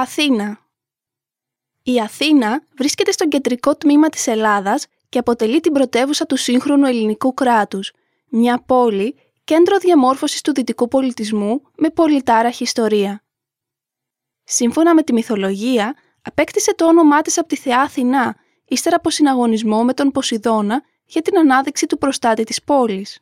Αθήνα Η Αθήνα βρίσκεται στο κεντρικό τμήμα της Ελλάδας και αποτελεί την πρωτεύουσα του σύγχρονου ελληνικού κράτους, μια πόλη κέντρο διαμόρφωσης του δυτικού πολιτισμού με πολυτάραχη ιστορία. Σύμφωνα με τη μυθολογία, απέκτησε το όνομά της από τη θεά Αθηνά, ύστερα από συναγωνισμό με τον Ποσειδώνα για την ανάδειξη του προστάτη της πόλης.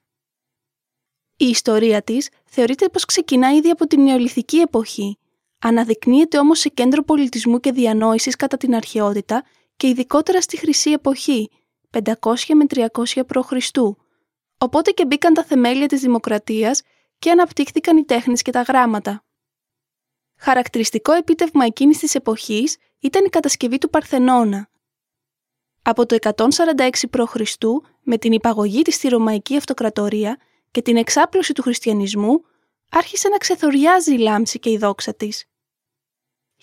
Η ιστορία της θεωρείται πως ξεκινά ήδη από την νεολιθική εποχή, αναδεικνύεται όμως σε κέντρο πολιτισμού και διανόησης κατά την αρχαιότητα και ειδικότερα στη Χρυσή Εποχή, 500 με 300 π.Χ., οπότε και μπήκαν τα θεμέλια της δημοκρατίας και αναπτύχθηκαν οι τέχνες και τα γράμματα. Χαρακτηριστικό επίτευγμα εκείνης της εποχής ήταν η κατασκευή του Παρθενώνα. Από το 146 π.Χ. με την υπαγωγή της στη Ρωμαϊκή Αυτοκρατορία και την εξάπλωση του χριστιανισμού, άρχισε να ξεθοριάζει η λάμψη και η δόξα της.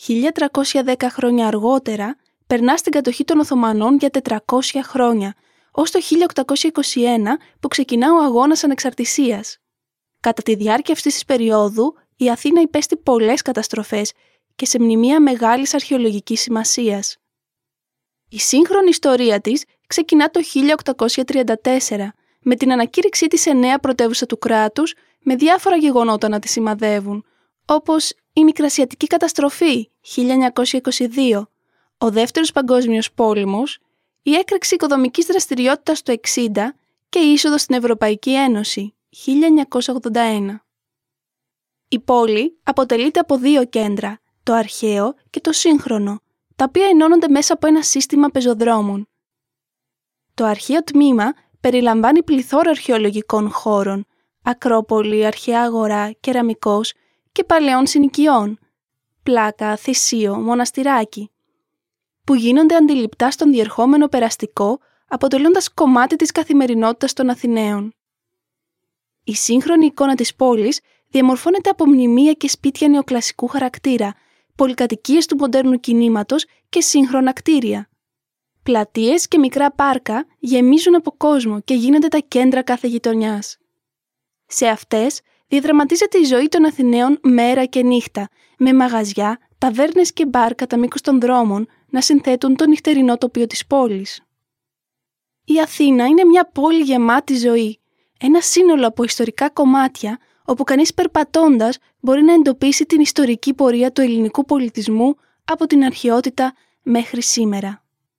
1310 χρόνια αργότερα, περνά στην κατοχή των Οθωμανών για 400 χρόνια, ως το 1821 που ξεκινά ο αγώνας ανεξαρτησίας. Κατά τη διάρκεια αυτής της περίοδου, η Αθήνα υπέστη πολλές καταστροφές και σε μνημεία μεγάλης αρχαιολογικής σημασίας. Η σύγχρονη ιστορία της ξεκινά το 1834 με την ανακήρυξή της σε νέα πρωτεύουσα του κράτους με διάφορα γεγονότα να τη σημαδεύουν, όπως η Μικρασιατική καταστροφή 1922, ο Δεύτερος Παγκόσμιος Πόλεμος, η έκρηξη οικοδομικής δραστηριότητας το 60 και η είσοδος στην Ευρωπαϊκή Ένωση 1981. Η πόλη αποτελείται από δύο κέντρα, το αρχαίο και το σύγχρονο, τα οποία ενώνονται μέσα από ένα σύστημα πεζοδρόμων. Το αρχαίο τμήμα περιλαμβάνει πληθώρα αρχαιολογικών χώρων, Ακρόπολη, Αρχαία Αγορά, Κεραμικός και παλαιών συνοικιών, πλάκα, θυσίο, μοναστηράκι, που γίνονται αντιληπτά στον διερχόμενο περαστικό, αποτελώντας κομμάτι της καθημερινότητας των Αθηναίων. Η σύγχρονη εικόνα της πόλης διαμορφώνεται από μνημεία και σπίτια νεοκλασικού χαρακτήρα, πολυκατοικίες του μοντέρνου κινήματος και σύγχρονα κτίρια. Πλατείες και μικρά πάρκα γεμίζουν από κόσμο και γίνονται τα κέντρα κάθε γειτονιάς. Σε αυτές διαδραματίζεται η ζωή των Αθηναίων μέρα και νύχτα, με μαγαζιά, ταβέρνες και μπαρ κατά μήκος των δρόμων να συνθέτουν το νυχτερινό τοπίο της πόλης. Η Αθήνα είναι μια πόλη γεμάτη ζωή, ένα σύνολο από ιστορικά κομμάτια όπου κανείς περπατώντας μπορεί να εντοπίσει την ιστορική πορεία του ελληνικού πολιτισμού από την αρχαιότητα μέχρι σήμερα.